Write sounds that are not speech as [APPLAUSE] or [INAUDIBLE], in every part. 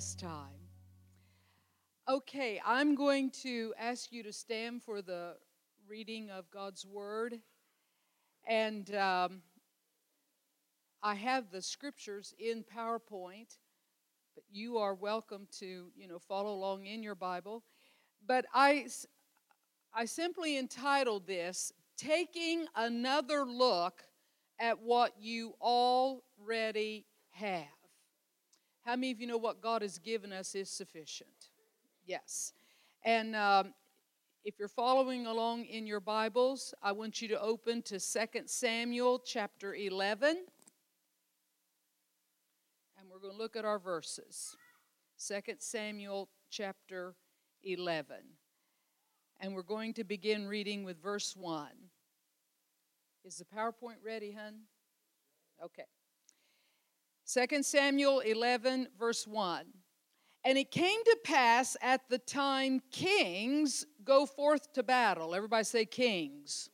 best time. Okay, I'm going to ask you to stand for the reading of God's Word. And um, I have the scriptures in PowerPoint, but you are welcome to, you know, follow along in your Bible. But I, I simply entitled this, Taking Another Look at What You Already Have. How many of you know what God has given us is sufficient? Yes. And um, if you're following along in your Bibles, I want you to open to 2 Samuel chapter 11. And we're going to look at our verses. 2 Samuel chapter 11. And we're going to begin reading with verse 1. Is the PowerPoint ready, hun? Okay. 2 Samuel 11, verse 1. And it came to pass at the time kings go forth to battle. Everybody say kings.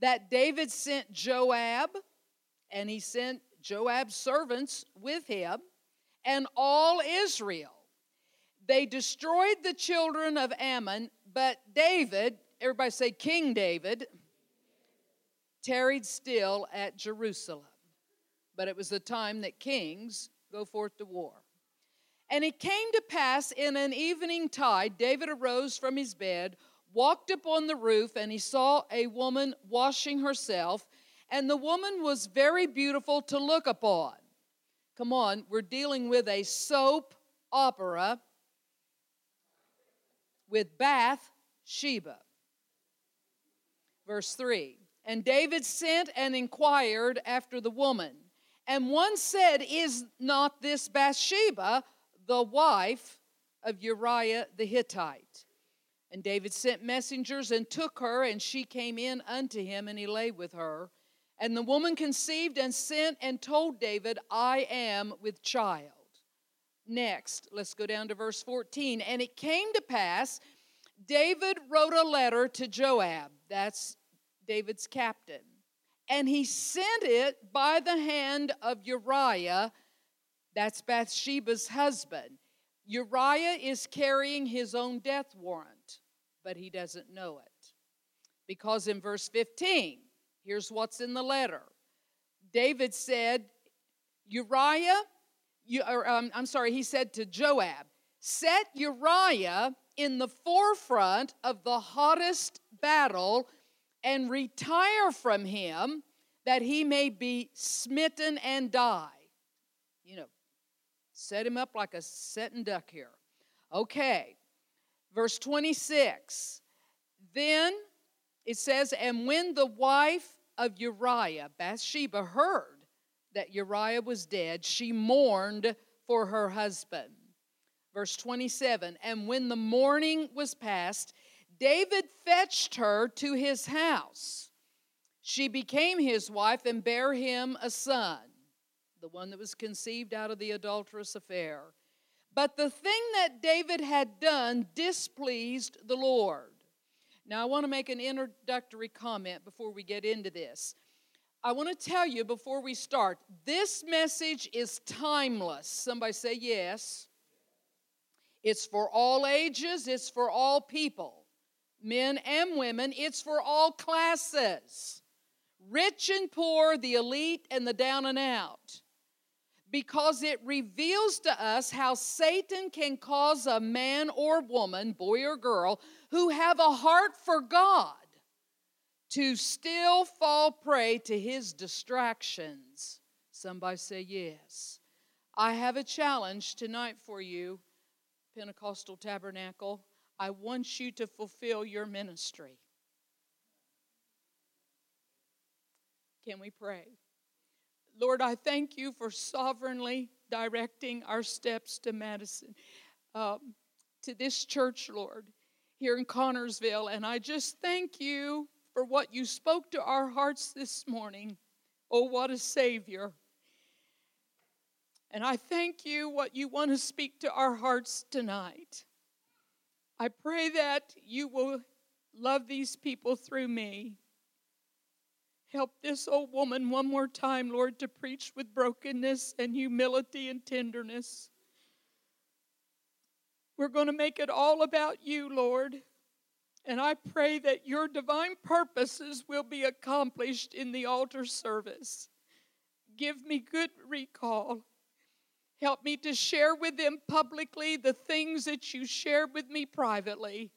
That David sent Joab, and he sent Joab's servants with him, and all Israel. They destroyed the children of Ammon, but David, everybody say King David, tarried still at Jerusalem but it was the time that kings go forth to war. And it came to pass in an evening tide, David arose from his bed, walked upon the roof, and he saw a woman washing herself, and the woman was very beautiful to look upon. Come on, we're dealing with a soap opera with Bath Sheba. Verse 3 And David sent and inquired after the woman. And one said, Is not this Bathsheba the wife of Uriah the Hittite? And David sent messengers and took her, and she came in unto him, and he lay with her. And the woman conceived and sent and told David, I am with child. Next, let's go down to verse 14. And it came to pass, David wrote a letter to Joab, that's David's captain and he sent it by the hand of Uriah, that's Bathsheba's husband. Uriah is carrying his own death warrant, but he doesn't know it. Because in verse 15, here's what's in the letter David said, Uriah, you, or, um, I'm sorry, he said to Joab, set Uriah in the forefront of the hottest battle and retire from him that he may be smitten and die. You know, set him up like a setting duck here. Okay, verse 26. Then it says, And when the wife of Uriah, Bathsheba, heard that Uriah was dead, she mourned for her husband. Verse 27 And when the mourning was past, David fetched her to his house. She became his wife and bare him a son, the one that was conceived out of the adulterous affair. But the thing that David had done displeased the Lord. Now, I want to make an introductory comment before we get into this. I want to tell you before we start this message is timeless. Somebody say yes. It's for all ages, it's for all people men and women, it's for all classes rich and poor, the elite and the down and out. Because it reveals to us how Satan can cause a man or woman, boy or girl, who have a heart for God to still fall prey to his distractions. Somebody say yes. I have a challenge tonight for you, Pentecostal Tabernacle. I want you to fulfill your ministry. Can we pray? Lord, I thank you for sovereignly directing our steps to Madison, um, to this church, Lord, here in Connersville. And I just thank you for what you spoke to our hearts this morning. Oh, what a Savior. And I thank you what you want to speak to our hearts tonight. I pray that you will love these people through me. Help this old woman one more time, Lord, to preach with brokenness and humility and tenderness. We're going to make it all about you, Lord. And I pray that your divine purposes will be accomplished in the altar service. Give me good recall. Help me to share with them publicly the things that you shared with me privately.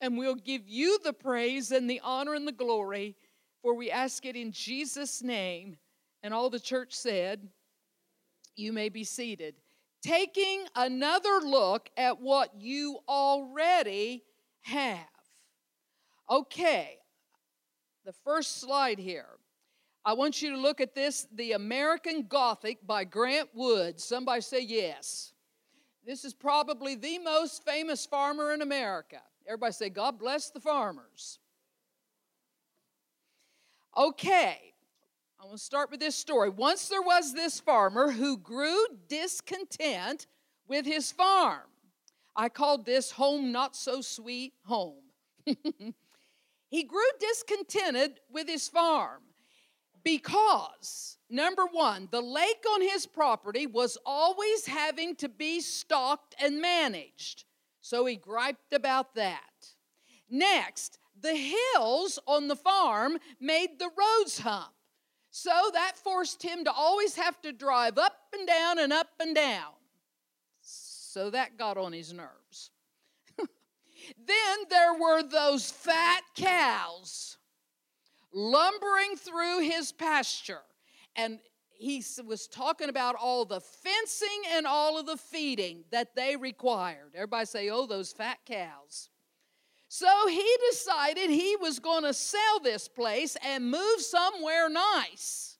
And we'll give you the praise and the honor and the glory, for we ask it in Jesus' name. And all the church said, You may be seated. Taking another look at what you already have. Okay, the first slide here. I want you to look at this The American Gothic by Grant Wood. Somebody say yes. This is probably the most famous farmer in America. Everybody say, God bless the farmers. Okay, I want to start with this story. Once there was this farmer who grew discontent with his farm. I called this home not so sweet home. [LAUGHS] he grew discontented with his farm because, number one, the lake on his property was always having to be stocked and managed. So he griped about that. Next, the hills on the farm made the roads hump. So that forced him to always have to drive up and down and up and down. So that got on his nerves. [LAUGHS] then there were those fat cows lumbering through his pasture. And he was talking about all the fencing and all of the feeding that they required. Everybody say, oh, those fat cows. So he decided he was going to sell this place and move somewhere nice.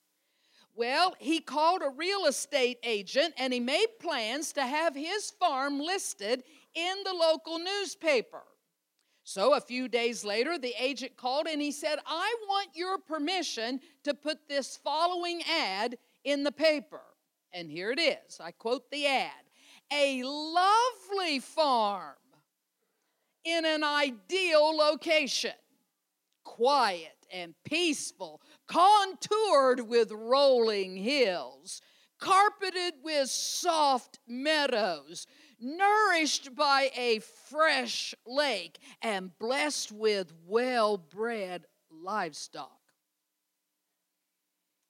Well, he called a real estate agent and he made plans to have his farm listed in the local newspaper. So a few days later, the agent called and he said, I want your permission to put this following ad in the paper. And here it is. I quote the ad A lovely farm in an ideal location, quiet and peaceful, contoured with rolling hills, carpeted with soft meadows nourished by a fresh lake, and blessed with well bred livestock.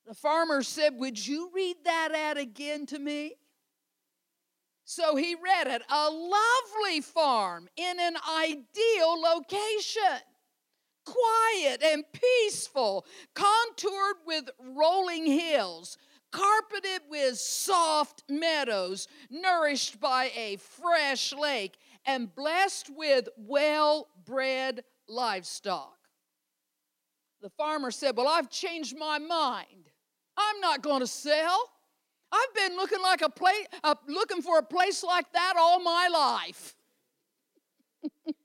The farmer said, Would you read that ad again to me? So he read it a lovely farm in an ideal location, quiet and peaceful, contoured with rolling hills, carpeted with soft meadows, nourished by a fresh lake, and blessed with well bred livestock. The farmer said, Well, I've changed my mind. I'm not going to sell. I've been looking like a place, uh, looking for a place like that all my life. [LAUGHS]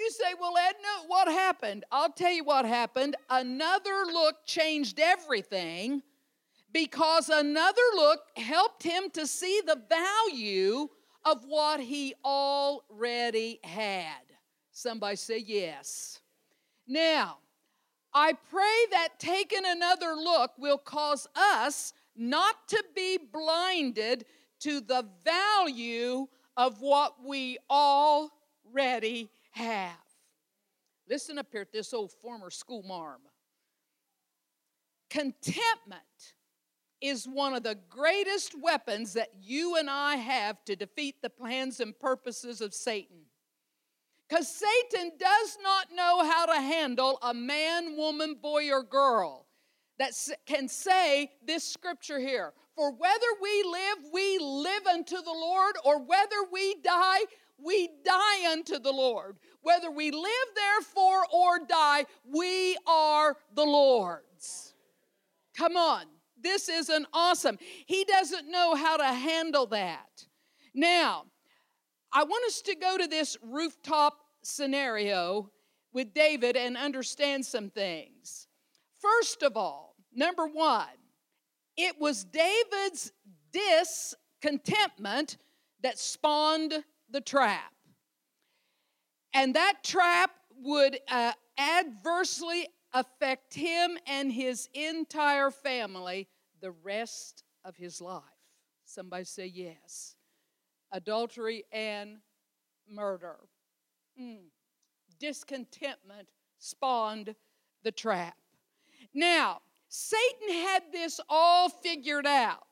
You say, well, Edna, what happened? I'll tell you what happened. Another look changed everything because another look helped him to see the value of what he already had. Somebody say yes. Now, I pray that taking another look will cause us not to be blinded to the value of what we already have. Listen up here at this old former school marm. Contentment is one of the greatest weapons that you and I have to defeat the plans and purposes of Satan. Because Satan does not know how to handle a man, woman, boy, or girl that can say this scripture here For whether we live, we live unto the Lord, or whether we die, we die unto the Lord. Whether we live, therefore, or die, we are the Lord's. Come on. This is an awesome. He doesn't know how to handle that. Now, I want us to go to this rooftop scenario with David and understand some things. First of all, number one, it was David's discontentment that spawned the trap. And that trap would uh, adversely affect him and his entire family the rest of his life. Somebody say yes. adultery and murder. Mm. Discontentment spawned the trap. Now, Satan had this all figured out.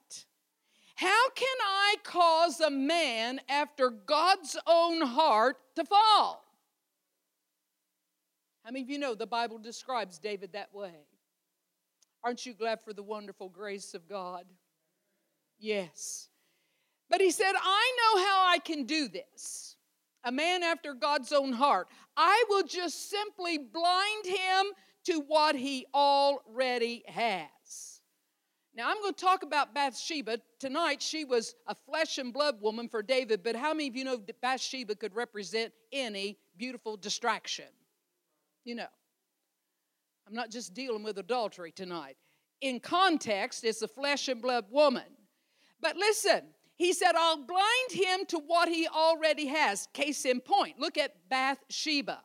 How can I cause a man after God's own heart to fall? How many of you know the Bible describes David that way? Aren't you glad for the wonderful grace of God? Yes. But he said, I know how I can do this. A man after God's own heart. I will just simply blind him to what he already has. Now, I'm going to talk about Bathsheba. Tonight, she was a flesh and blood woman for David, but how many of you know Bathsheba could represent any beautiful distraction? You know, I'm not just dealing with adultery tonight. In context, it's a flesh and blood woman. But listen, he said, I'll blind him to what he already has. Case in point, look at Bathsheba.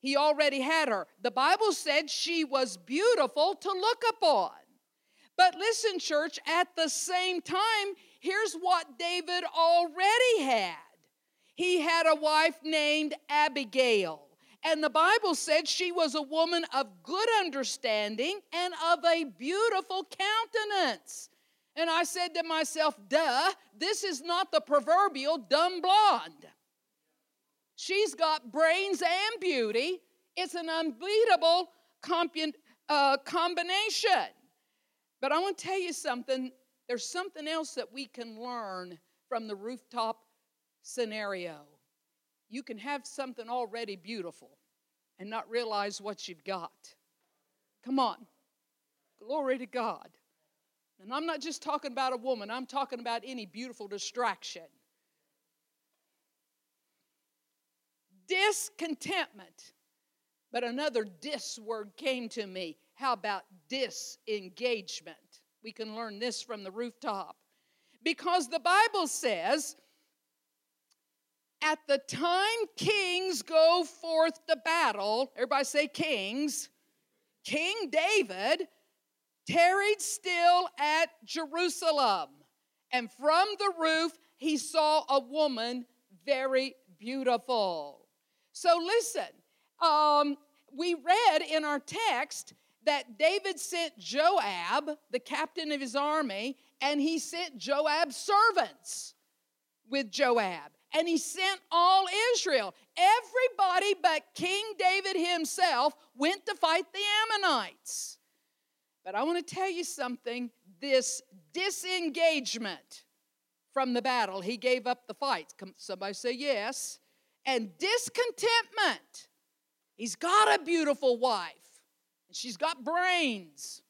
He already had her. The Bible said she was beautiful to look upon. But listen, church, at the same time, here's what David already had he had a wife named Abigail. And the Bible said she was a woman of good understanding and of a beautiful countenance. And I said to myself, duh, this is not the proverbial dumb blonde. She's got brains and beauty. It's an unbeatable uh, combination. But I want to tell you something. There's something else that we can learn from the rooftop scenario. You can have something already beautiful and not realize what you've got. Come on. Glory to God. And I'm not just talking about a woman, I'm talking about any beautiful distraction. Discontentment. But another dis word came to me. How about disengagement? We can learn this from the rooftop. Because the Bible says, at the time kings go forth to battle, everybody say kings, King David tarried still at Jerusalem. And from the roof, he saw a woman very beautiful. So listen, um, we read in our text that David sent Joab, the captain of his army, and he sent Joab's servants with Joab. And he sent all Israel. Everybody but King David himself went to fight the Ammonites. But I want to tell you something this disengagement from the battle, he gave up the fight. Somebody say yes. And discontentment. He's got a beautiful wife, and she's got brains.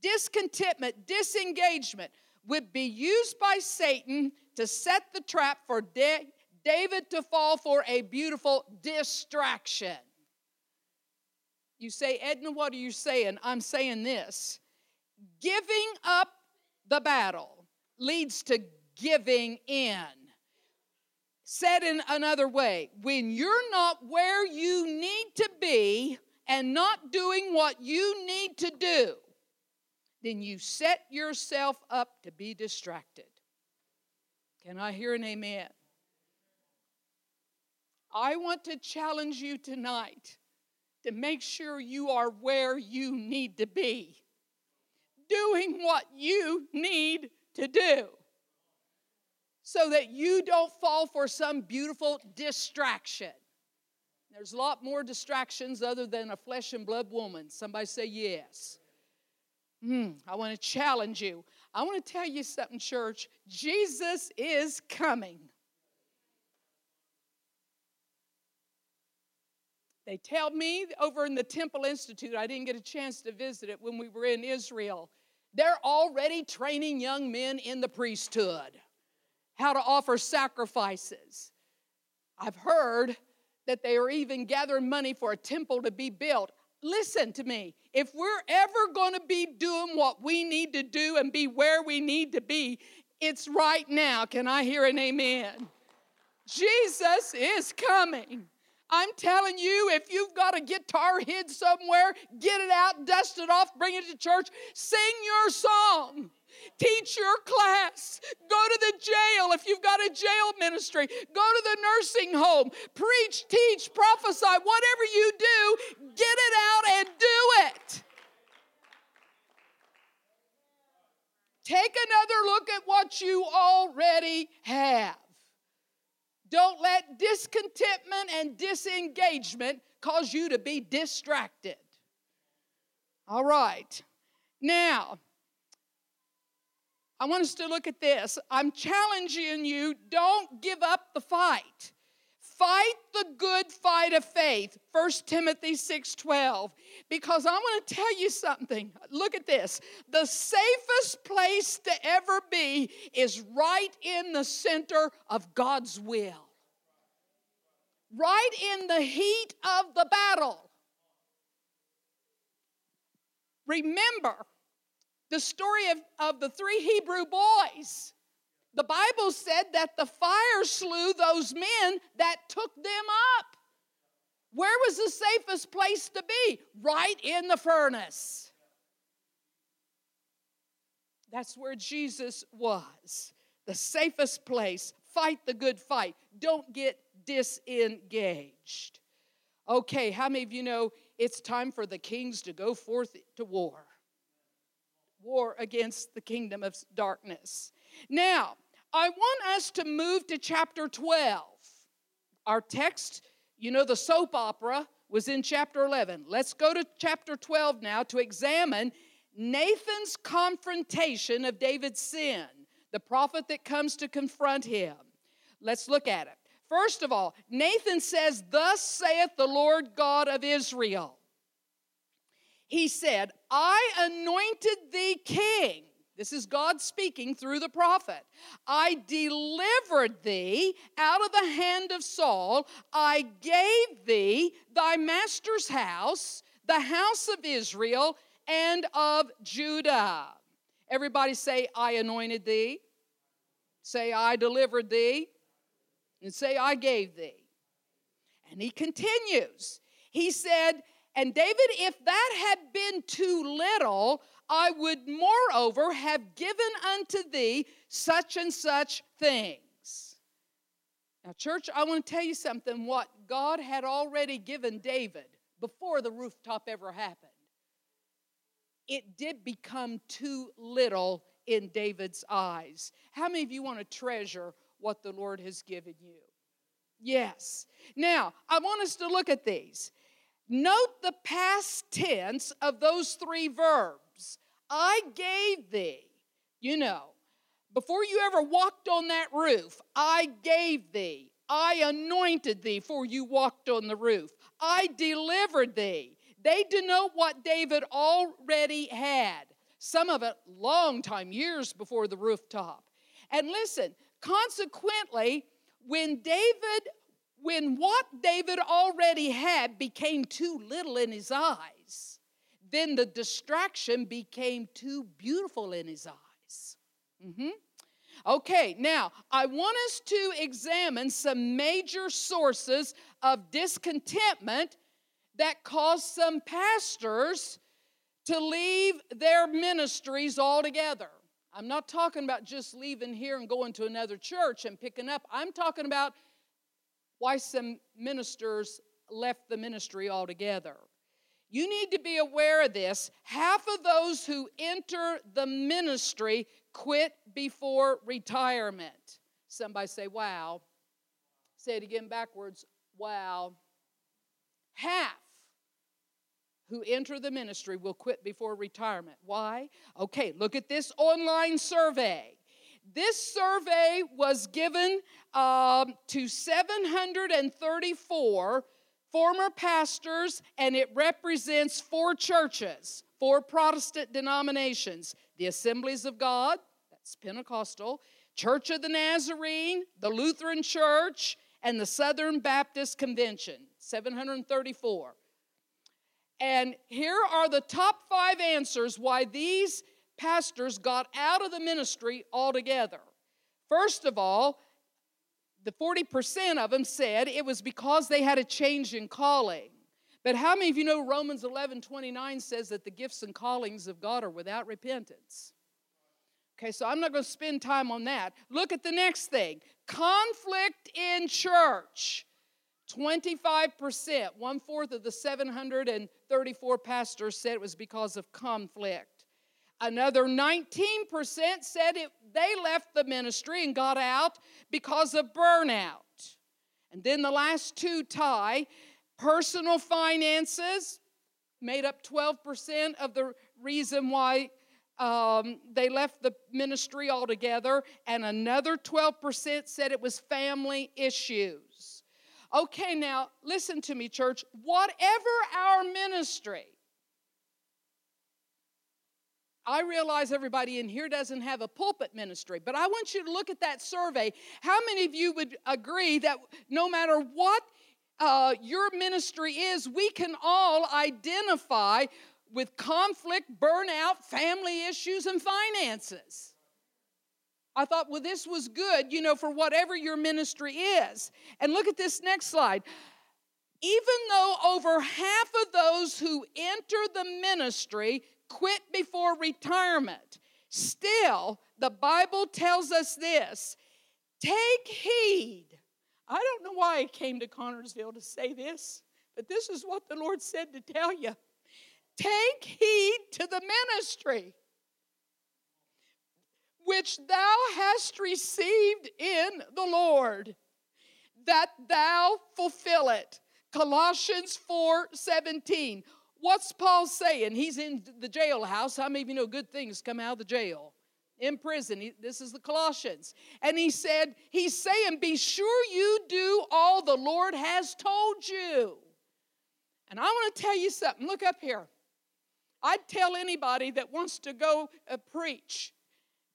Discontentment, disengagement would be used by Satan to set the trap for David to fall for a beautiful distraction. You say, Edna, what are you saying? I'm saying this giving up the battle leads to giving in. Said in another way, when you're not where you need to be and not doing what you need to do, then you set yourself up to be distracted. Can I hear an amen? I want to challenge you tonight to make sure you are where you need to be, doing what you need to do, so that you don't fall for some beautiful distraction. There's a lot more distractions other than a flesh and blood woman. Somebody say yes. Hmm, I want to challenge you. I want to tell you something, church. Jesus is coming. They tell me over in the Temple Institute, I didn't get a chance to visit it when we were in Israel, they're already training young men in the priesthood how to offer sacrifices. I've heard that they are even gathering money for a temple to be built. Listen to me. If we're ever going to be doing what we need to do and be where we need to be, it's right now. Can I hear an amen? Jesus is coming. I'm telling you, if you've got a guitar hid somewhere, get it out, dust it off, bring it to church, sing your song. Teach your class. Go to the jail if you've got a jail ministry. Go to the nursing home. Preach, teach, prophesy. Whatever you do, get it out and do it. Take another look at what you already have. Don't let discontentment and disengagement cause you to be distracted. All right. Now, I want us to look at this. I'm challenging you don't give up the fight. Fight the good fight of faith. 1 Timothy 6:12. Because I want to tell you something. Look at this. The safest place to ever be is right in the center of God's will. Right in the heat of the battle. Remember the story of, of the three Hebrew boys the Bible said that the fire slew those men that took them up. Where was the safest place to be? Right in the furnace. That's where Jesus was. The safest place. Fight the good fight. Don't get disengaged. Okay, how many of you know it's time for the kings to go forth to war? War against the kingdom of darkness. Now, I want us to move to chapter 12. Our text, you know, the soap opera was in chapter 11. Let's go to chapter 12 now to examine Nathan's confrontation of David's sin, the prophet that comes to confront him. Let's look at it. First of all, Nathan says, Thus saith the Lord God of Israel. He said, I anointed thee king this is God speaking through the prophet. I delivered thee out of the hand of Saul. I gave thee thy master's house, the house of Israel, and of Judah. Everybody say, I anointed thee. Say, I delivered thee. And say, I gave thee. And he continues. He said, and David, if that had been too little, I would moreover have given unto thee such and such things. Now, church, I want to tell you something what God had already given David before the rooftop ever happened. It did become too little in David's eyes. How many of you want to treasure what the Lord has given you? Yes. Now, I want us to look at these. Note the past tense of those three verbs. I gave thee, you know, before you ever walked on that roof, I gave thee. I anointed thee for you walked on the roof. I delivered thee. They denote what David already had. Some of it long time, years before the rooftop. And listen, consequently, when David, when what David already had became too little in his eyes, then the distraction became too beautiful in his eyes. Mm-hmm. Okay, now I want us to examine some major sources of discontentment that caused some pastors to leave their ministries altogether. I'm not talking about just leaving here and going to another church and picking up. I'm talking about why some ministers left the ministry altogether. You need to be aware of this. Half of those who enter the ministry quit before retirement. Somebody say, wow. Say it again backwards. Wow. Half who enter the ministry will quit before retirement. Why? Okay, look at this online survey. This survey was given um, to 734 former pastors, and it represents four churches, four Protestant denominations the Assemblies of God, that's Pentecostal, Church of the Nazarene, the Lutheran Church, and the Southern Baptist Convention, 734. And here are the top five answers why these pastors got out of the ministry altogether. First of all, the 40% of them said it was because they had a change in calling. But how many of you know Romans 11 29 says that the gifts and callings of God are without repentance? Okay, so I'm not going to spend time on that. Look at the next thing conflict in church. 25%, one fourth of the 734 pastors said it was because of conflict. Another 19% said it, they left the ministry and got out because of burnout. And then the last two tie personal finances made up 12% of the reason why um, they left the ministry altogether, and another 12% said it was family issues. Okay, now listen to me, church. Whatever our ministry, I realize everybody in here doesn't have a pulpit ministry, but I want you to look at that survey. How many of you would agree that no matter what uh, your ministry is, we can all identify with conflict, burnout, family issues, and finances. I thought, well, this was good, you know, for whatever your ministry is. And look at this next slide. Even though over half of those who enter the ministry quit before retirement, still, the Bible tells us this take heed. I don't know why I came to Connersville to say this, but this is what the Lord said to tell you. Take heed to the ministry which thou hast received in the Lord, that thou fulfill it. Colossians 4 17. What's Paul saying? He's in the jailhouse. How many of you know good things come out of the jail? In prison. This is the Colossians. And he said, He's saying, Be sure you do all the Lord has told you. And I want to tell you something. Look up here. I'd tell anybody that wants to go uh, preach.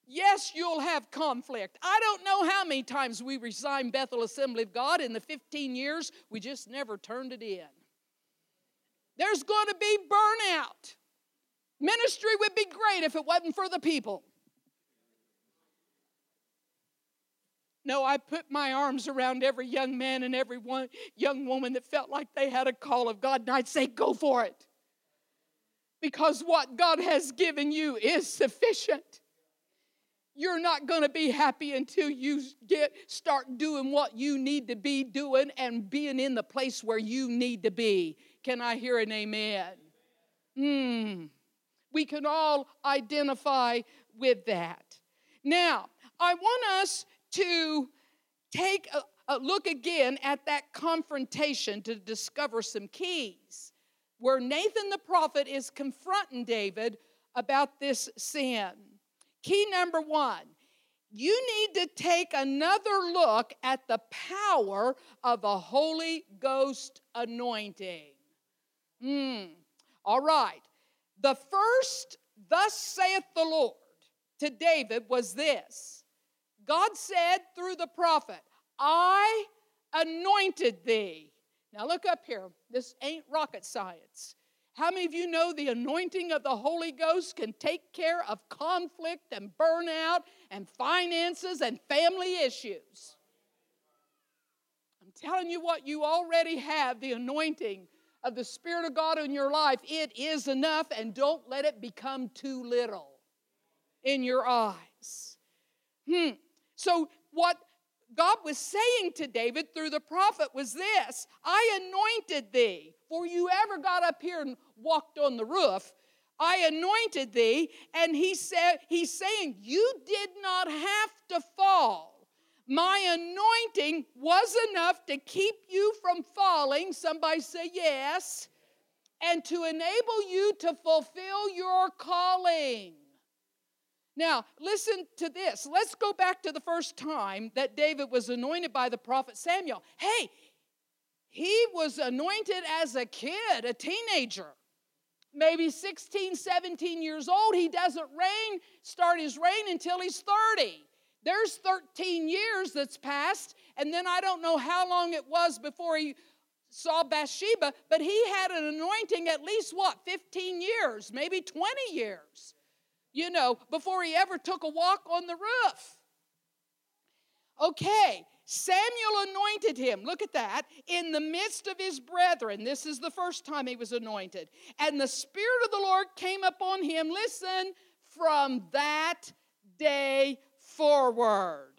Yes, you'll have conflict. I don't know how many times we resigned Bethel Assembly of God in the 15 years, we just never turned it in. There's going to be burnout. Ministry would be great if it wasn't for the people. No, I put my arms around every young man and every one, young woman that felt like they had a call of God, and I'd say, Go for it because what God has given you is sufficient. You're not going to be happy until you get start doing what you need to be doing and being in the place where you need to be. Can I hear an amen? Hmm. We can all identify with that. Now, I want us to take a, a look again at that confrontation to discover some keys where Nathan the prophet is confronting David about this sin. Key number one you need to take another look at the power of a Holy Ghost anointing. Hmm. All right. The first, thus saith the Lord to David, was this God said through the prophet, I anointed thee now, look up here. This ain't rocket science. How many of you know the anointing of the Holy Ghost can take care of conflict and burnout and finances and family issues? I'm telling you what, you already have the anointing of the Spirit of God in your life. It is enough, and don't let it become too little in your eyes. Hmm. So, what God was saying to David through the prophet was this I anointed thee. For you ever got up here and walked on the roof, I anointed thee. And he said, He's saying, You did not have to fall. My anointing was enough to keep you from falling. Somebody say yes. And to enable you to fulfill your calling. Now, listen to this. Let's go back to the first time that David was anointed by the prophet Samuel. Hey, he was anointed as a kid, a teenager, maybe 16, 17 years old. He doesn't reign, start his reign until he's 30. There's 13 years that's passed, and then I don't know how long it was before he saw Bathsheba, but he had an anointing at least what, 15 years, maybe 20 years you know, before he ever took a walk on the roof. Okay, Samuel anointed him. Look at that. In the midst of his brethren. This is the first time he was anointed. And the Spirit of the Lord came upon him. Listen, from that day forward.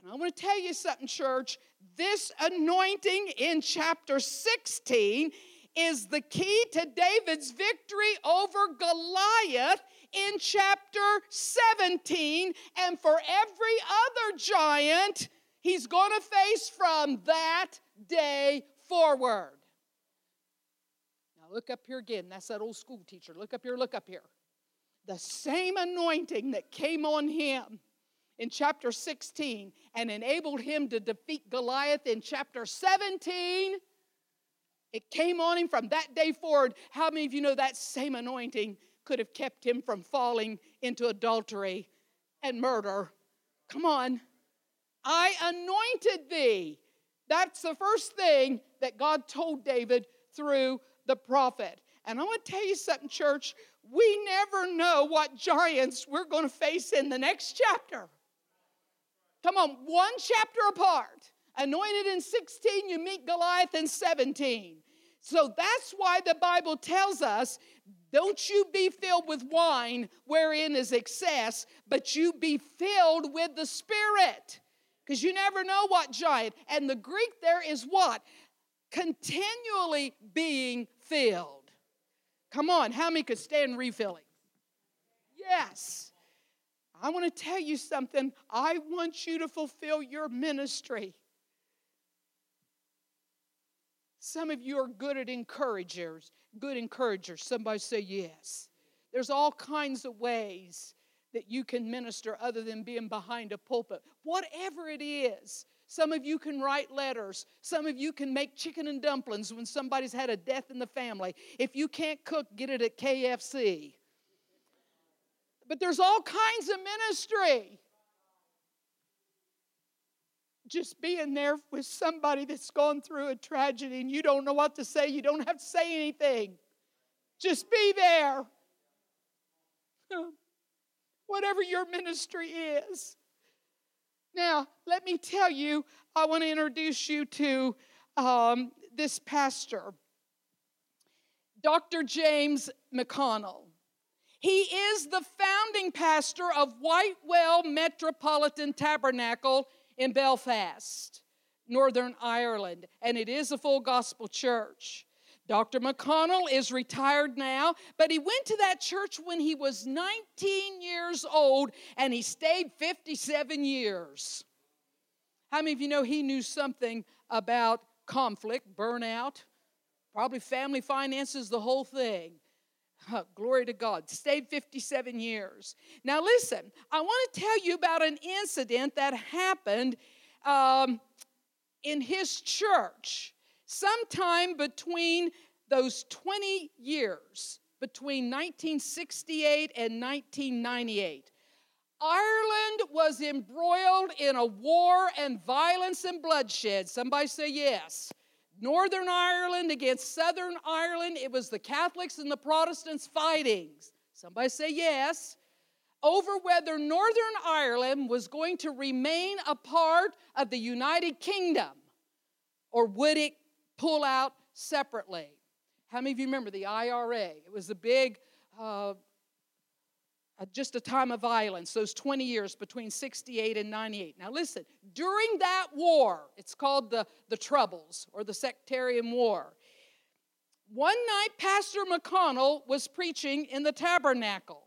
And I want to tell you something, church. This anointing in chapter 16 is the key to David's victory over Goliath in chapter 17. And for every other giant, he's going to face from that day forward. Now, look up here again. That's that old school teacher. Look up here, look up here. The same anointing that came on him in chapter 16 and enabled him to defeat Goliath in chapter 17. It came on him from that day forward. How many of you know that same anointing could have kept him from falling into adultery and murder? Come on. I anointed thee. That's the first thing that God told David through the prophet. And I want to tell you something, church. We never know what giants we're going to face in the next chapter. Come on, one chapter apart. Anointed in 16, you meet Goliath in 17. So that's why the Bible tells us don't you be filled with wine wherein is excess, but you be filled with the Spirit. Because you never know what giant. And the Greek there is what? Continually being filled. Come on, how many could stand refilling? Yes. I want to tell you something. I want you to fulfill your ministry. Some of you are good at encouragers, good encouragers. Somebody say yes. There's all kinds of ways that you can minister other than being behind a pulpit. Whatever it is. Some of you can write letters. Some of you can make chicken and dumplings when somebody's had a death in the family. If you can't cook, get it at KFC. But there's all kinds of ministry. Just being there with somebody that's gone through a tragedy and you don't know what to say, you don't have to say anything. Just be there. [LAUGHS] Whatever your ministry is. Now, let me tell you, I want to introduce you to um, this pastor, Dr. James McConnell. He is the founding pastor of Whitewell Metropolitan Tabernacle in Belfast, Northern Ireland, and it is a full gospel church. Dr. McConnell is retired now, but he went to that church when he was 19 years old and he stayed 57 years. How many of you know he knew something about conflict, burnout, probably family finances, the whole thing? Glory to God. Stayed 57 years. Now, listen, I want to tell you about an incident that happened um, in his church sometime between those 20 years, between 1968 and 1998. Ireland was embroiled in a war and violence and bloodshed. Somebody say yes. Northern Ireland against Southern Ireland. It was the Catholics and the Protestants fighting. Somebody say yes. Over whether Northern Ireland was going to remain a part of the United Kingdom or would it pull out separately. How many of you remember the IRA? It was a big uh, Uh, just a time of violence, those 20 years between 68 and 98. Now, listen, during that war, it's called the, the Troubles or the Sectarian War. One night, Pastor McConnell was preaching in the tabernacle,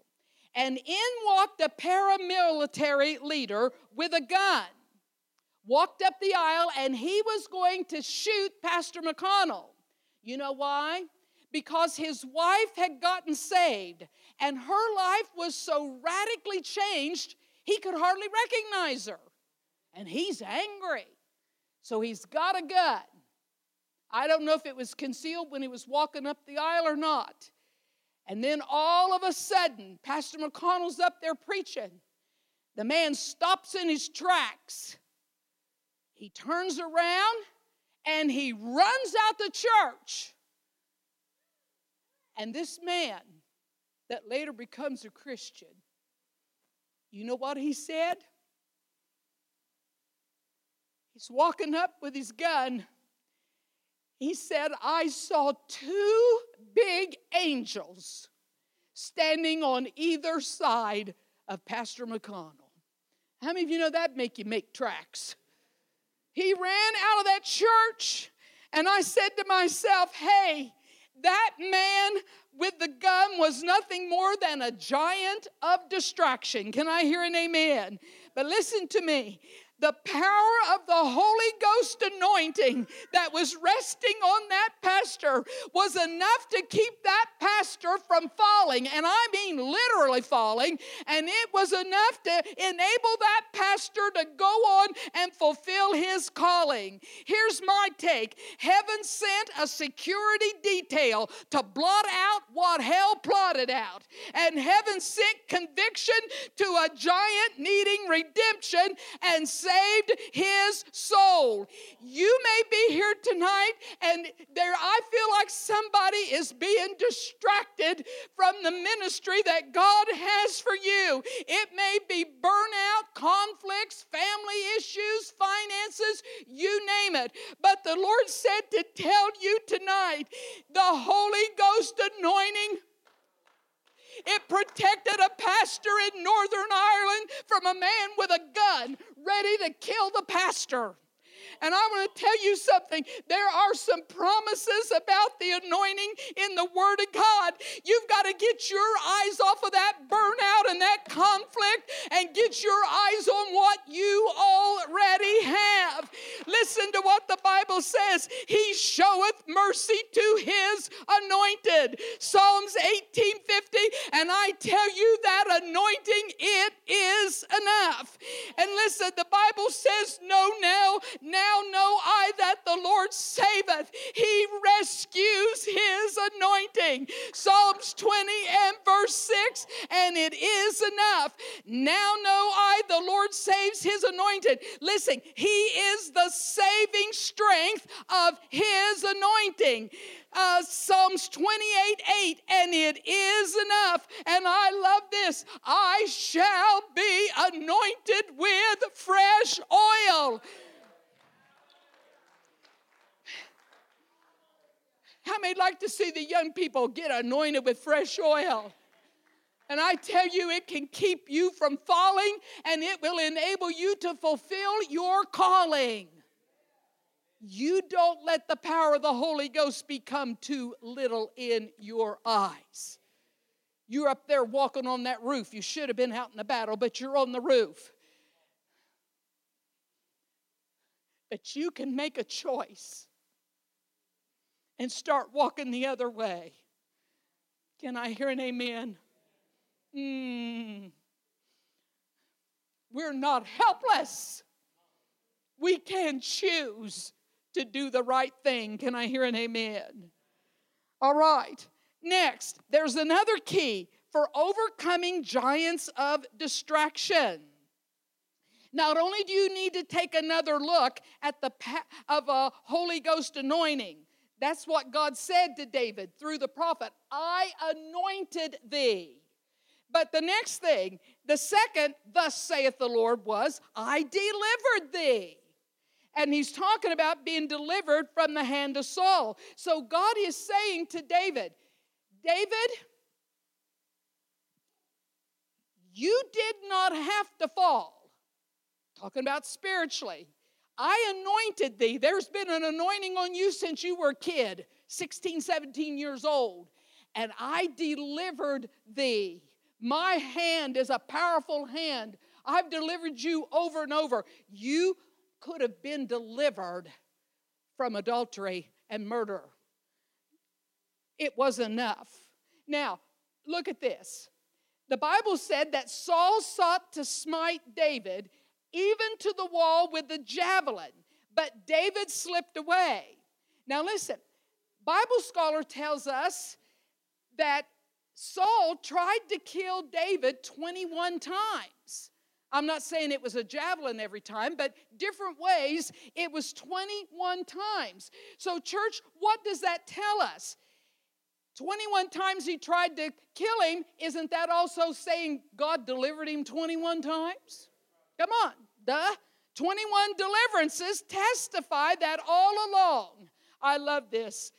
and in walked a paramilitary leader with a gun. Walked up the aisle, and he was going to shoot Pastor McConnell. You know why? because his wife had gotten saved and her life was so radically changed, he could hardly recognize her. And he's angry. So he's got a gun. I don't know if it was concealed when he was walking up the aisle or not. And then all of a sudden, Pastor McConnell's up there preaching. The man stops in his tracks. He turns around and he runs out the church and this man that later becomes a Christian, you know what he said? He's walking up with his gun. He said, I saw two big angels standing on either side of Pastor McConnell. How many of you know that make you make tracks? He ran out of that church, and I said to myself, hey, that man with the gun was nothing more than a giant of distraction. Can I hear an amen? But listen to me the power of the Holy Ghost anointing that was resting on that pastor was enough to keep that pastor from falling. And I mean literally falling. And it was enough to enable that pastor to go on and fulfill his calling. Here's my take Heaven sent a security detail to blot out what hell plotted out. And heaven sent conviction to a giant needing redemption and saved his soul. You may be here tonight and there I feel like somebody is being distracted from the ministry that God has for you. It may be burnout, conflicts, family issues, finances, you name it. But the Lord said to tell you tonight the Holy Ghost anointing it protected a pastor in Northern Ireland from a man with a gun ready to kill the pastor. And I want to tell you something. There are some promises about the anointing in the Word of God. You've got to get your eyes off of that burnout and that conflict and get your eyes on what you already have. Listen to what the Bible says He showeth mercy to His anointed. Psalms 1850. And I tell you that anointing, it is enough. And listen, the Bible says, No, now, now now know I that the Lord saveth. He rescues his anointing. Psalms 20 and verse 6 and it is enough. Now know I the Lord saves his anointed. Listen, he is the saving strength of his anointing. Uh, Psalms 28 8, and it is enough. And I love this I shall be anointed with fresh oil. How many like to see the young people get anointed with fresh oil? And I tell you, it can keep you from falling and it will enable you to fulfill your calling. You don't let the power of the Holy Ghost become too little in your eyes. You're up there walking on that roof. You should have been out in the battle, but you're on the roof. But you can make a choice and start walking the other way. Can I hear an amen? Mm. We're not helpless. We can choose to do the right thing. Can I hear an amen? All right. Next, there's another key for overcoming giants of distraction. Not only do you need to take another look at the pa- of a Holy Ghost anointing, that's what God said to David through the prophet I anointed thee. But the next thing, the second, thus saith the Lord, was I delivered thee. And he's talking about being delivered from the hand of Saul. So God is saying to David, David, you did not have to fall. Talking about spiritually. I anointed thee. There's been an anointing on you since you were a kid, 16, 17 years old, and I delivered thee. My hand is a powerful hand. I've delivered you over and over. You could have been delivered from adultery and murder. It was enough. Now, look at this. The Bible said that Saul sought to smite David even to the wall with the javelin. But David slipped away. Now listen, Bible scholar tells us that Saul tried to kill David 21 times. I'm not saying it was a javelin every time, but different ways, it was 21 times. So, church, what does that tell us? 21 times he tried to kill him, isn't that also saying God delivered him 21 times? Come on. The 21 deliverances testify that all along. I love this.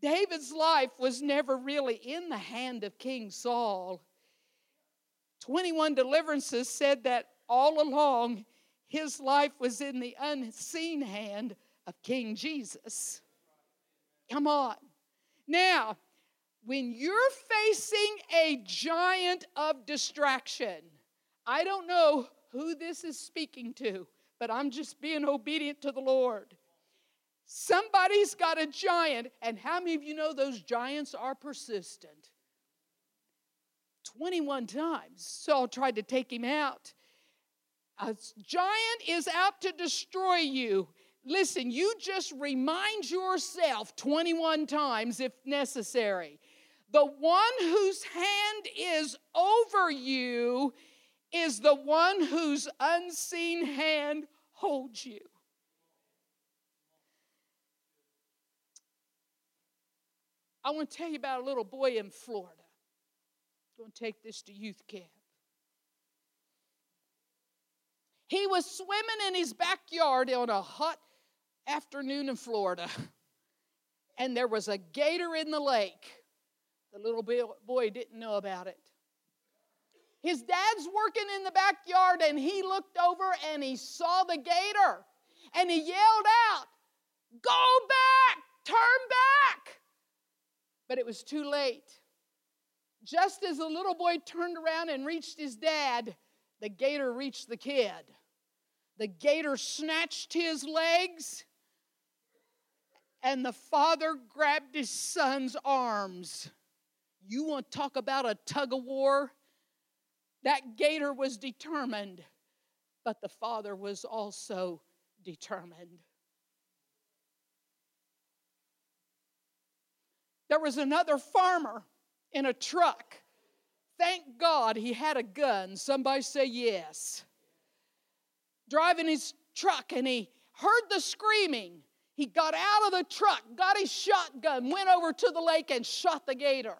David's life was never really in the hand of King Saul. 21 deliverances said that all along, his life was in the unseen hand of King Jesus. Come on. Now, when you're facing a giant of distraction, I don't know who this is speaking to, but I'm just being obedient to the Lord. Somebody's got a giant, and how many of you know those giants are persistent? 21 times Saul tried to take him out. A giant is out to destroy you. Listen, you just remind yourself 21 times if necessary. The one whose hand is over you is the one whose unseen hand holds you. I want to tell you about a little boy in Florida. I'm going to take this to youth camp. He was swimming in his backyard on a hot afternoon in Florida, [LAUGHS] and there was a gator in the lake. The little boy didn't know about it. His dad's working in the backyard, and he looked over and he saw the gator, and he yelled out, Go back, turn back. But it was too late. Just as the little boy turned around and reached his dad, the gator reached the kid. The gator snatched his legs, and the father grabbed his son's arms. You want to talk about a tug of war? That gator was determined, but the father was also determined. There was another farmer in a truck. Thank God he had a gun. Somebody say yes. Driving his truck and he heard the screaming. He got out of the truck, got his shotgun, went over to the lake and shot the gator.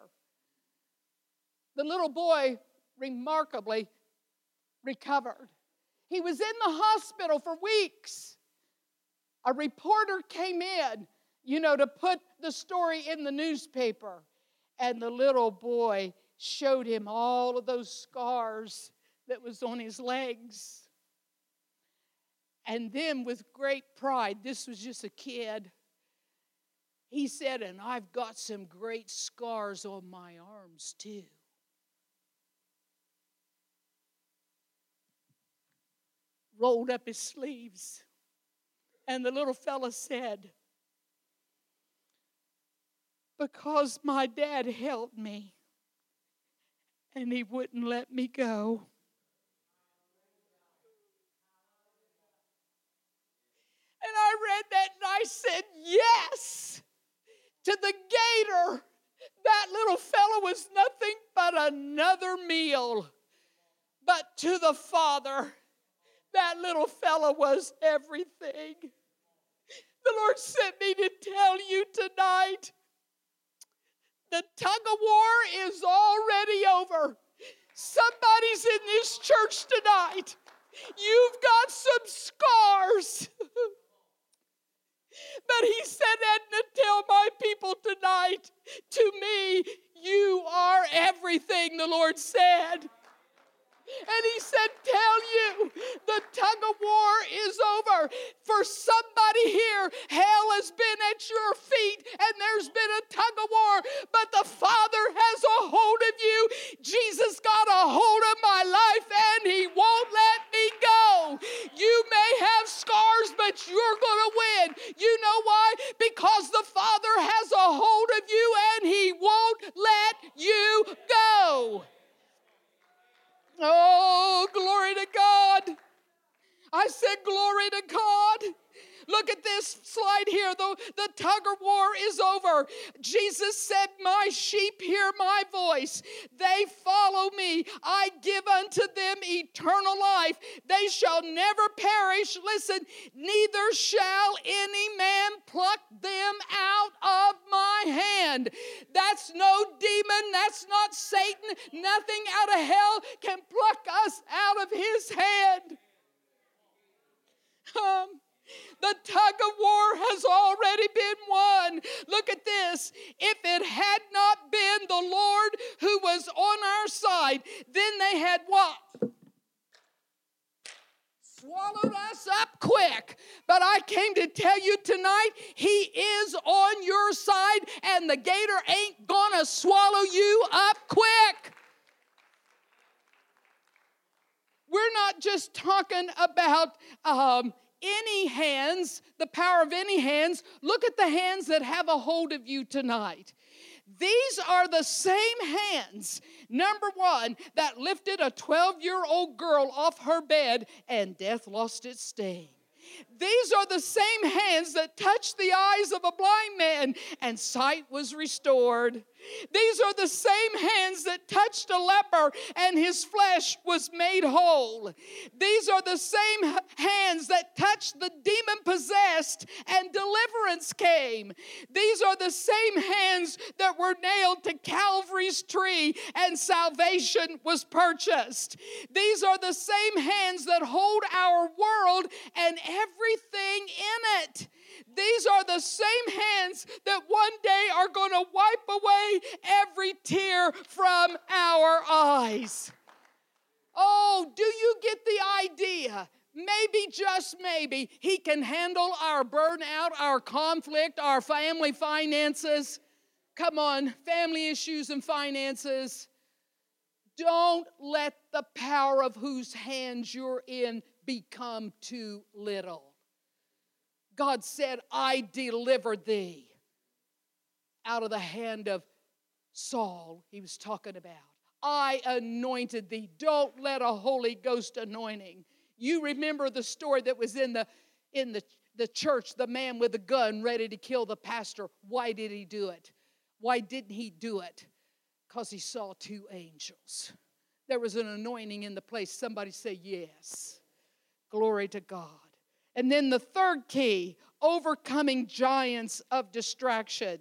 The little boy remarkably recovered. He was in the hospital for weeks. A reporter came in, you know, to put the story in the newspaper. And the little boy showed him all of those scars that was on his legs. And then, with great pride, this was just a kid, he said, And I've got some great scars on my arms too. Rolled up his sleeves. And the little fella said, because my dad helped me and he wouldn't let me go. And I read that and I said, Yes, to the gator. That little fellow was nothing but another meal. But to the father, that little fellow was everything. The Lord sent me to tell you tonight the tug of war is already over. Somebody's in this church tonight. You've got some scars. but he said, Edna, tell my people tonight, to me, you are everything, the Lord said. And he said, Tell you, the tug of war is over. For somebody here, hell has been at your feet and there's been a tug of war, but the Father has a hold of you. Jesus got a hold of my life and he won't let me go. You may have scars, but you're going to win. You know why? Because the Father has a hold of you and he won't let you go. Oh, glory to God. I said, Glory to God. Look at this slide here. The, the tug of war is over. Jesus said, My sheep hear my voice. They follow me. I give unto them eternal life. They shall never perish. Listen, neither shall any man pluck them out of my hand. That's no demon. That's not Satan. Nothing out of hell can pluck us out of his hand. Um, the tug of war has already been won. Look at this. If it had not been the Lord who was on our side, then they had what? swallowed us up quick. But I came to tell you tonight, He is on your side, and the gator ain't gonna swallow you up quick. We're not just talking about um, any hands, the power of any hands. Look at the hands that have a hold of you tonight. These are the same hands, number one, that lifted a 12 year old girl off her bed and death lost its sting. These are the same hands that touched the eyes of a blind man and sight was restored. These are the same hands that touched a leper and his flesh was made whole. These are the same hands that touched the demon possessed and deliverance came. These are the same hands that were nailed to Calvary's tree and salvation was purchased. These are the same hands that hold our world and everything in it. These are the same hands that one day are going to wipe away every tear from our eyes. Oh, do you get the idea? Maybe, just maybe, He can handle our burnout, our conflict, our family finances. Come on, family issues and finances. Don't let the power of whose hands you're in become too little. God said, I delivered thee out of the hand of Saul, he was talking about. I anointed thee. Don't let a Holy Ghost anointing. You remember the story that was in the in the, the church, the man with the gun ready to kill the pastor. Why did he do it? Why didn't he do it? Because he saw two angels. There was an anointing in the place. Somebody say yes. Glory to God. And then the third key overcoming giants of distraction.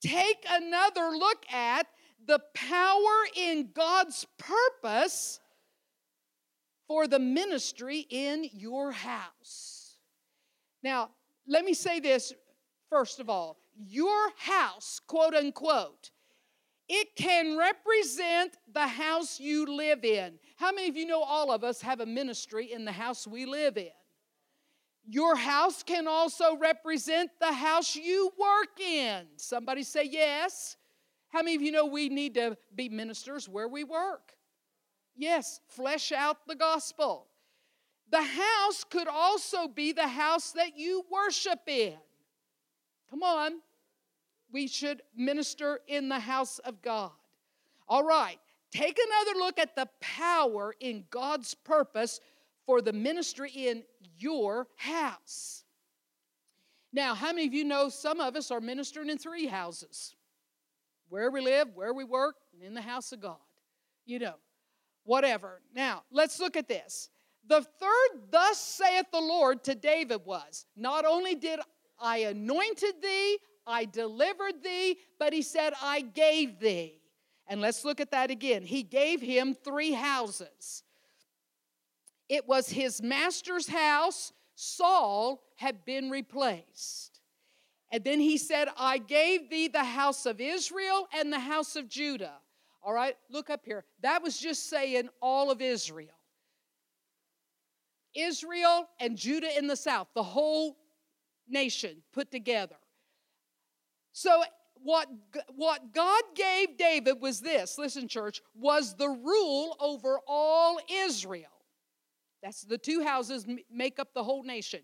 Take another look at the power in God's purpose for the ministry in your house. Now, let me say this first of all your house, quote unquote, it can represent the house you live in. How many of you know all of us have a ministry in the house we live in? Your house can also represent the house you work in. Somebody say yes. How many of you know we need to be ministers where we work? Yes, flesh out the gospel. The house could also be the house that you worship in. Come on. We should minister in the house of God. All right, take another look at the power in God's purpose for the ministry in your house. Now, how many of you know some of us are ministering in three houses? Where we live, where we work, and in the house of God. You know, whatever. Now, let's look at this. The third, thus saith the Lord to David, was not only did I anointed thee, I delivered thee, but he said, I gave thee. And let's look at that again. He gave him three houses. It was his master's house. Saul had been replaced. And then he said, I gave thee the house of Israel and the house of Judah. All right, look up here. That was just saying all of Israel. Israel and Judah in the south, the whole nation put together. So, what, what God gave David was this listen, church, was the rule over all Israel. That's the two houses make up the whole nation.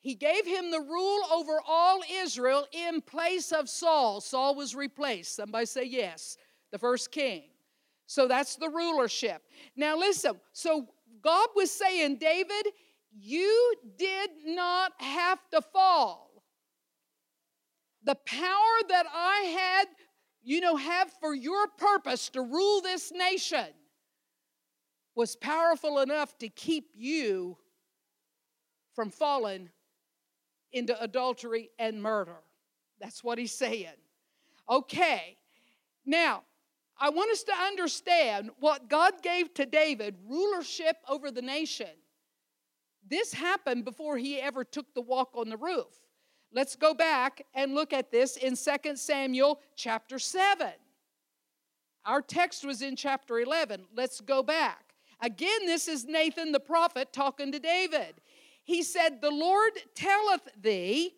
He gave him the rule over all Israel in place of Saul. Saul was replaced. Somebody say yes, the first king. So that's the rulership. Now listen, so God was saying, David, you did not have to fall. The power that I had, you know, have for your purpose to rule this nation was powerful enough to keep you from falling into adultery and murder. That's what he's saying. Okay, now I want us to understand what God gave to David rulership over the nation. This happened before he ever took the walk on the roof. Let's go back and look at this in 2 Samuel chapter 7. Our text was in chapter 11. Let's go back. Again, this is Nathan the prophet talking to David. He said, The Lord telleth thee,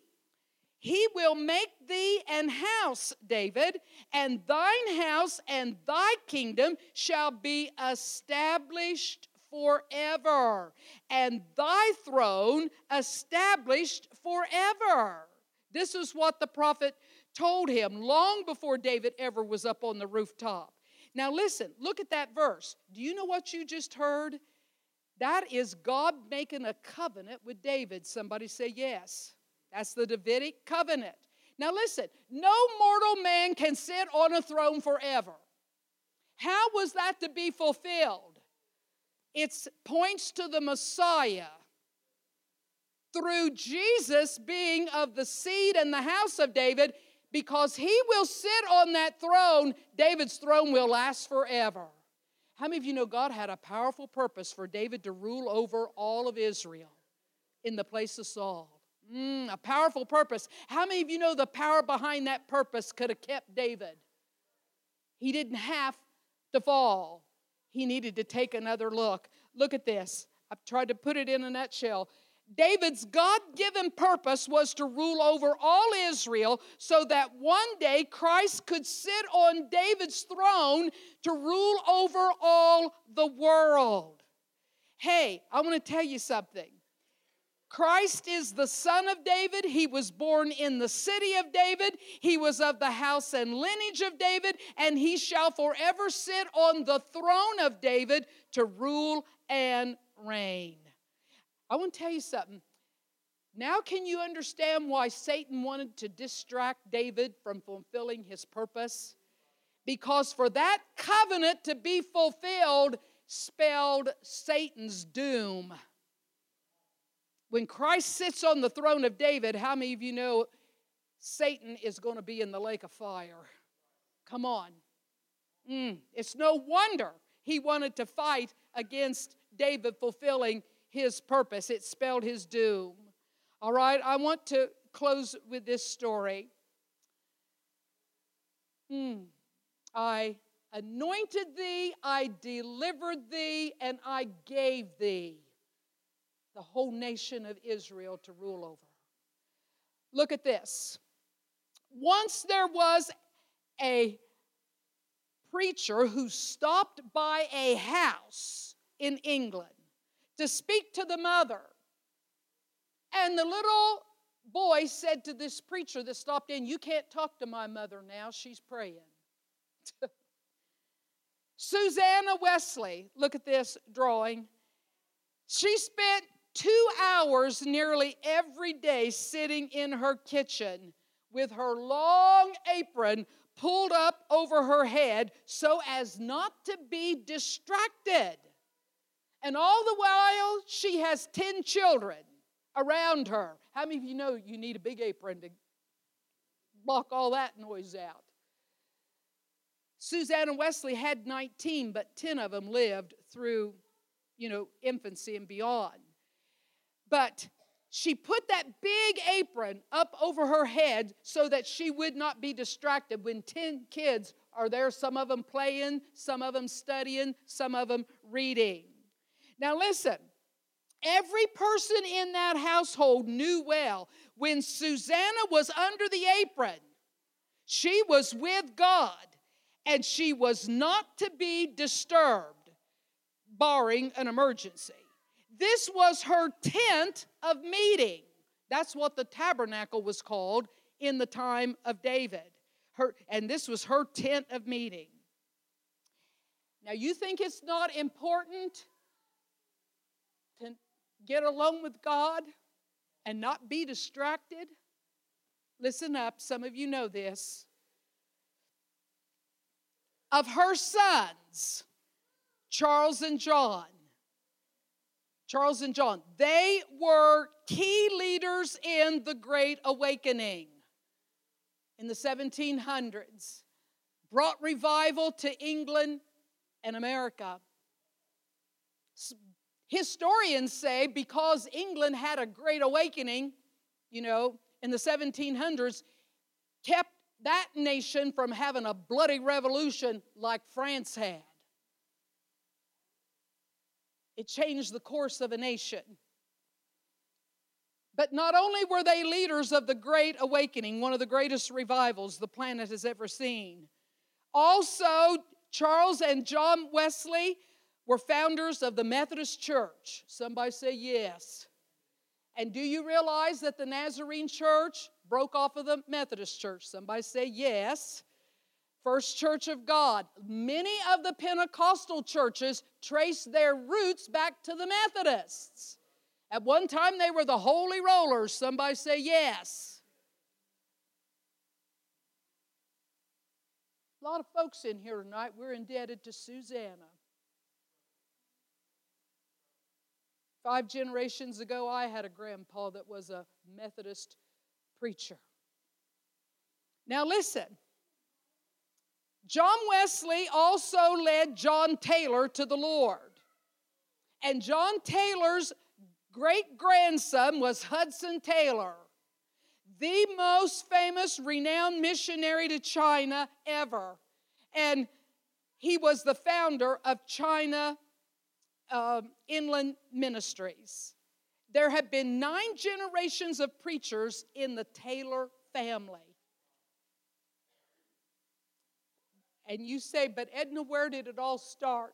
he will make thee an house, David, and thine house and thy kingdom shall be established forever, and thy throne established forever. This is what the prophet told him long before David ever was up on the rooftop. Now, listen, look at that verse. Do you know what you just heard? That is God making a covenant with David. Somebody say yes. That's the Davidic covenant. Now, listen, no mortal man can sit on a throne forever. How was that to be fulfilled? It points to the Messiah. Through Jesus being of the seed and the house of David, because he will sit on that throne, David's throne will last forever. How many of you know God had a powerful purpose for David to rule over all of Israel in the place of Saul? Mm, a powerful purpose. How many of you know the power behind that purpose could have kept David? He didn't have to fall, he needed to take another look. Look at this. I've tried to put it in a nutshell. David's God given purpose was to rule over all Israel so that one day Christ could sit on David's throne to rule over all the world. Hey, I want to tell you something. Christ is the son of David. He was born in the city of David. He was of the house and lineage of David, and he shall forever sit on the throne of David to rule and reign. I want to tell you something. Now, can you understand why Satan wanted to distract David from fulfilling his purpose? Because for that covenant to be fulfilled spelled Satan's doom. When Christ sits on the throne of David, how many of you know Satan is going to be in the lake of fire? Come on. Mm, it's no wonder he wanted to fight against David fulfilling his purpose, it spelled his doom. All right, I want to close with this story. Hmm. I anointed thee, I delivered thee, and I gave thee the whole nation of Israel to rule over. Look at this. Once there was a preacher who stopped by a house in England to speak to the mother. And the little boy said to this preacher that stopped in, You can't talk to my mother now, she's praying. [LAUGHS] Susanna Wesley, look at this drawing. She spent two hours nearly every day sitting in her kitchen with her long apron pulled up over her head so as not to be distracted. And all the while, she has 10 children around her. How many of you know you need a big apron to block all that noise out? Susanna Wesley had 19, but 10 of them lived through, you know, infancy and beyond. But she put that big apron up over her head so that she would not be distracted when 10 kids are there, some of them playing, some of them studying, some of them reading. Now, listen, every person in that household knew well when Susanna was under the apron, she was with God and she was not to be disturbed, barring an emergency. This was her tent of meeting. That's what the tabernacle was called in the time of David. Her, and this was her tent of meeting. Now, you think it's not important get alone with God and not be distracted? Listen up, some of you know this. Of her sons, Charles and John, Charles and John, they were key leaders in the Great Awakening in the 1700s, brought revival to England and America. Historians say because England had a great awakening, you know, in the 1700s, kept that nation from having a bloody revolution like France had. it changed the course of a nation. But not only were they leaders of the Great Awakening, one of the greatest revivals the planet has ever seen, also Charles and John Wesley were founders of the Methodist Church. Somebody say yes. And do you realize that the Nazarene Church broke off of the Methodist Church? Somebody say yes. First Church of God. Many of the Pentecostal churches trace their roots back to the Methodists. At one time, they were the Holy Rollers. Somebody say yes. A lot of folks in here tonight, we're indebted to Susanna. Five generations ago, I had a grandpa that was a Methodist preacher. Now, listen. John Wesley also led John Taylor to the Lord. And John Taylor's great grandson was Hudson Taylor, the most famous, renowned missionary to China ever. And he was the founder of China uh, Inland Ministries. There have been nine generations of preachers in the Taylor family. And you say, but Edna, where did it all start?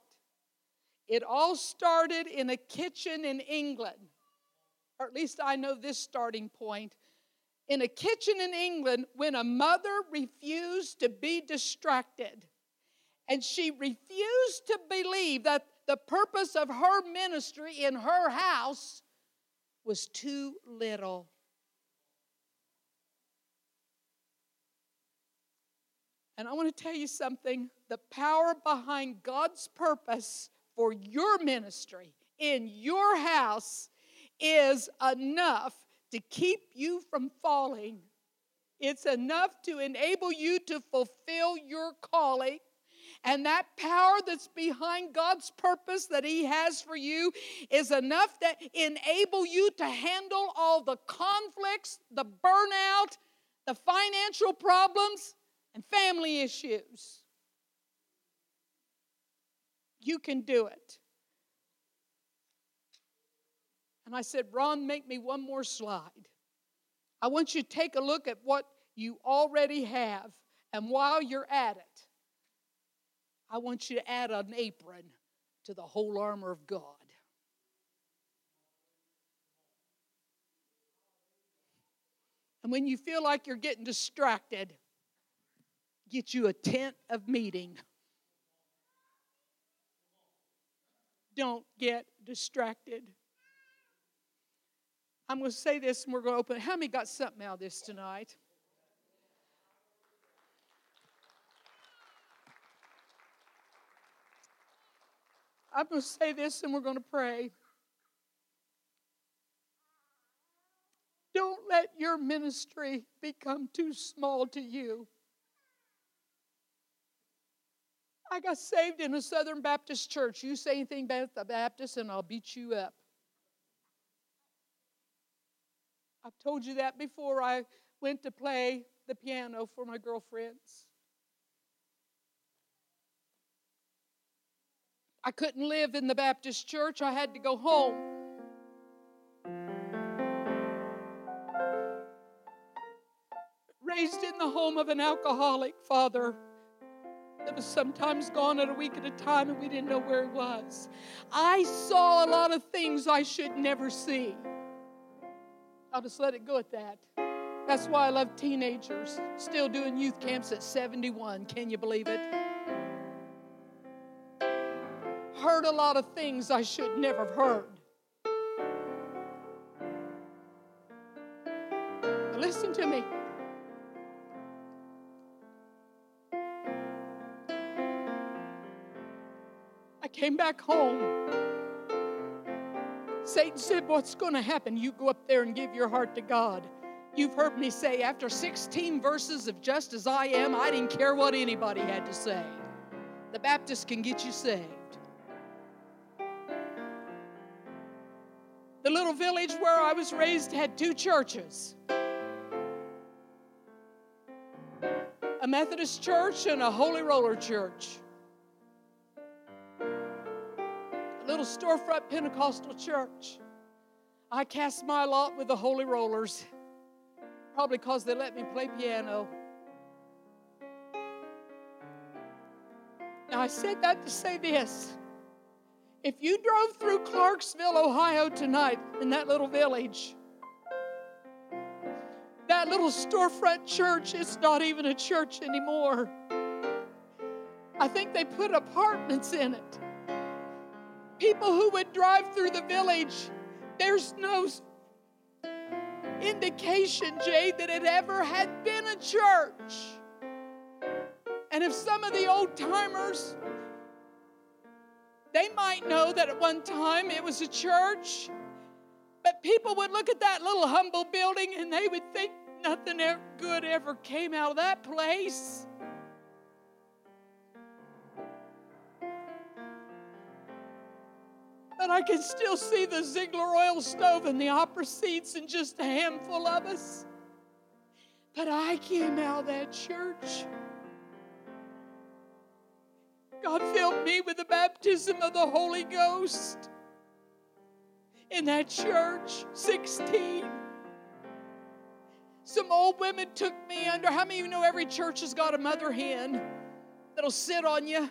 It all started in a kitchen in England, or at least I know this starting point. In a kitchen in England, when a mother refused to be distracted, and she refused to believe that the purpose of her ministry in her house was too little. And I want to tell you something the power behind God's purpose for your ministry in your house is enough to keep you from falling. It's enough to enable you to fulfill your calling. And that power that's behind God's purpose that He has for you is enough to enable you to handle all the conflicts, the burnout, the financial problems, and family issues. You can do it. And I said, Ron, make me one more slide. I want you to take a look at what you already have. And while you're at it, I want you to add an apron to the whole armor of God. And when you feel like you're getting distracted, get you a tent of meeting. Don't get distracted. I'm going to say this and we're going to open. How many got something out of this tonight? I'm going to say this and we're going to pray. Don't let your ministry become too small to you. I got saved in a Southern Baptist church. You say anything about the Baptist, and I'll beat you up. I've told you that before. I went to play the piano for my girlfriends. I couldn't live in the Baptist church, I had to go home. Raised in the home of an alcoholic father that was sometimes gone at a week at a time and we didn't know where he was. I saw a lot of things I should never see. I'll just let it go at that. That's why I love teenagers. Still doing youth camps at 71. Can you believe it? Heard a lot of things I should never have heard. listen to me. I came back home. Satan said, What's going to happen? You go up there and give your heart to God. You've heard me say, after 16 verses of just as I am, I didn't care what anybody had to say. The Baptist can get you saved. The little village where I was raised had two churches a Methodist church and a Holy Roller church. A little storefront Pentecostal church. I cast my lot with the Holy Rollers, probably because they let me play piano. Now, I said that to say this. If you drove through Clarksville, Ohio tonight in that little village, that little storefront church, it's not even a church anymore. I think they put apartments in it. People who would drive through the village, there's no indication, Jade, that it ever had been a church. And if some of the old timers, they might know that at one time it was a church, but people would look at that little humble building and they would think nothing good ever came out of that place. But I can still see the Siegler oil stove and the opera seats and just a handful of us. But I came out of that church. God filled me with the baptism of the Holy Ghost in that church, 16. Some old women took me under. How many of you know every church has got a mother hen that'll sit on you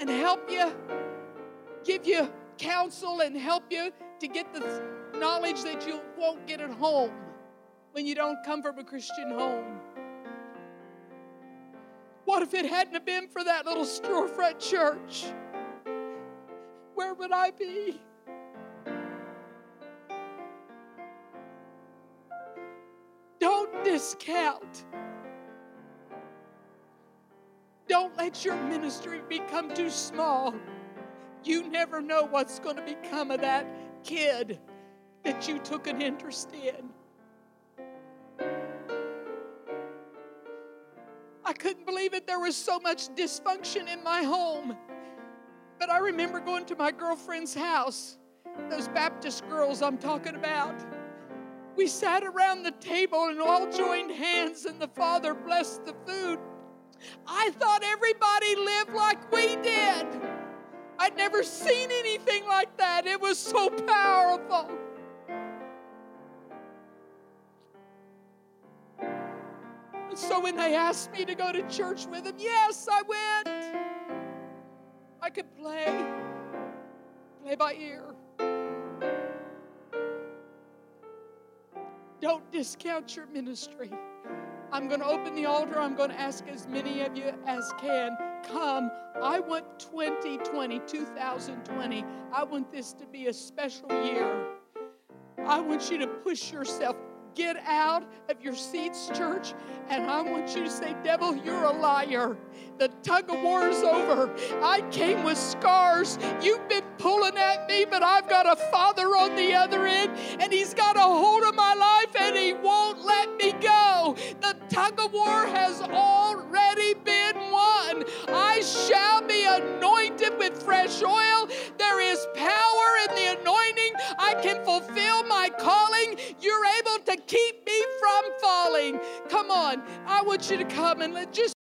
and help you, give you counsel and help you to get the knowledge that you won't get at home when you don't come from a Christian home. What if it hadn't have been for that little storefront church? Where would I be? Don't discount. Don't let your ministry become too small. You never know what's going to become of that kid that you took an interest in. Couldn't believe it. There was so much dysfunction in my home. But I remember going to my girlfriend's house, those Baptist girls I'm talking about. We sat around the table and all joined hands, and the Father blessed the food. I thought everybody lived like we did. I'd never seen anything like that. It was so powerful. And so when they asked me to go to church with them, yes, I went. I could play, play by ear. Don't discount your ministry. I'm going to open the altar. I'm going to ask as many of you as can come. I want 2020, 2020. I want this to be a special year. I want you to push yourself. Get out of your seats, church, and I want you to say, Devil, you're a liar. The tug of war is over. I came with scars. You've been pulling at me, but I've got a father on the other end, and he's got a hold of my life, and he won't let me go. The tug of war has already been won. I shall be anointed with fresh oil. There is power in the anointing. I can fulfill my calling. You're able to keep me from falling. Come on. I want you to come and let just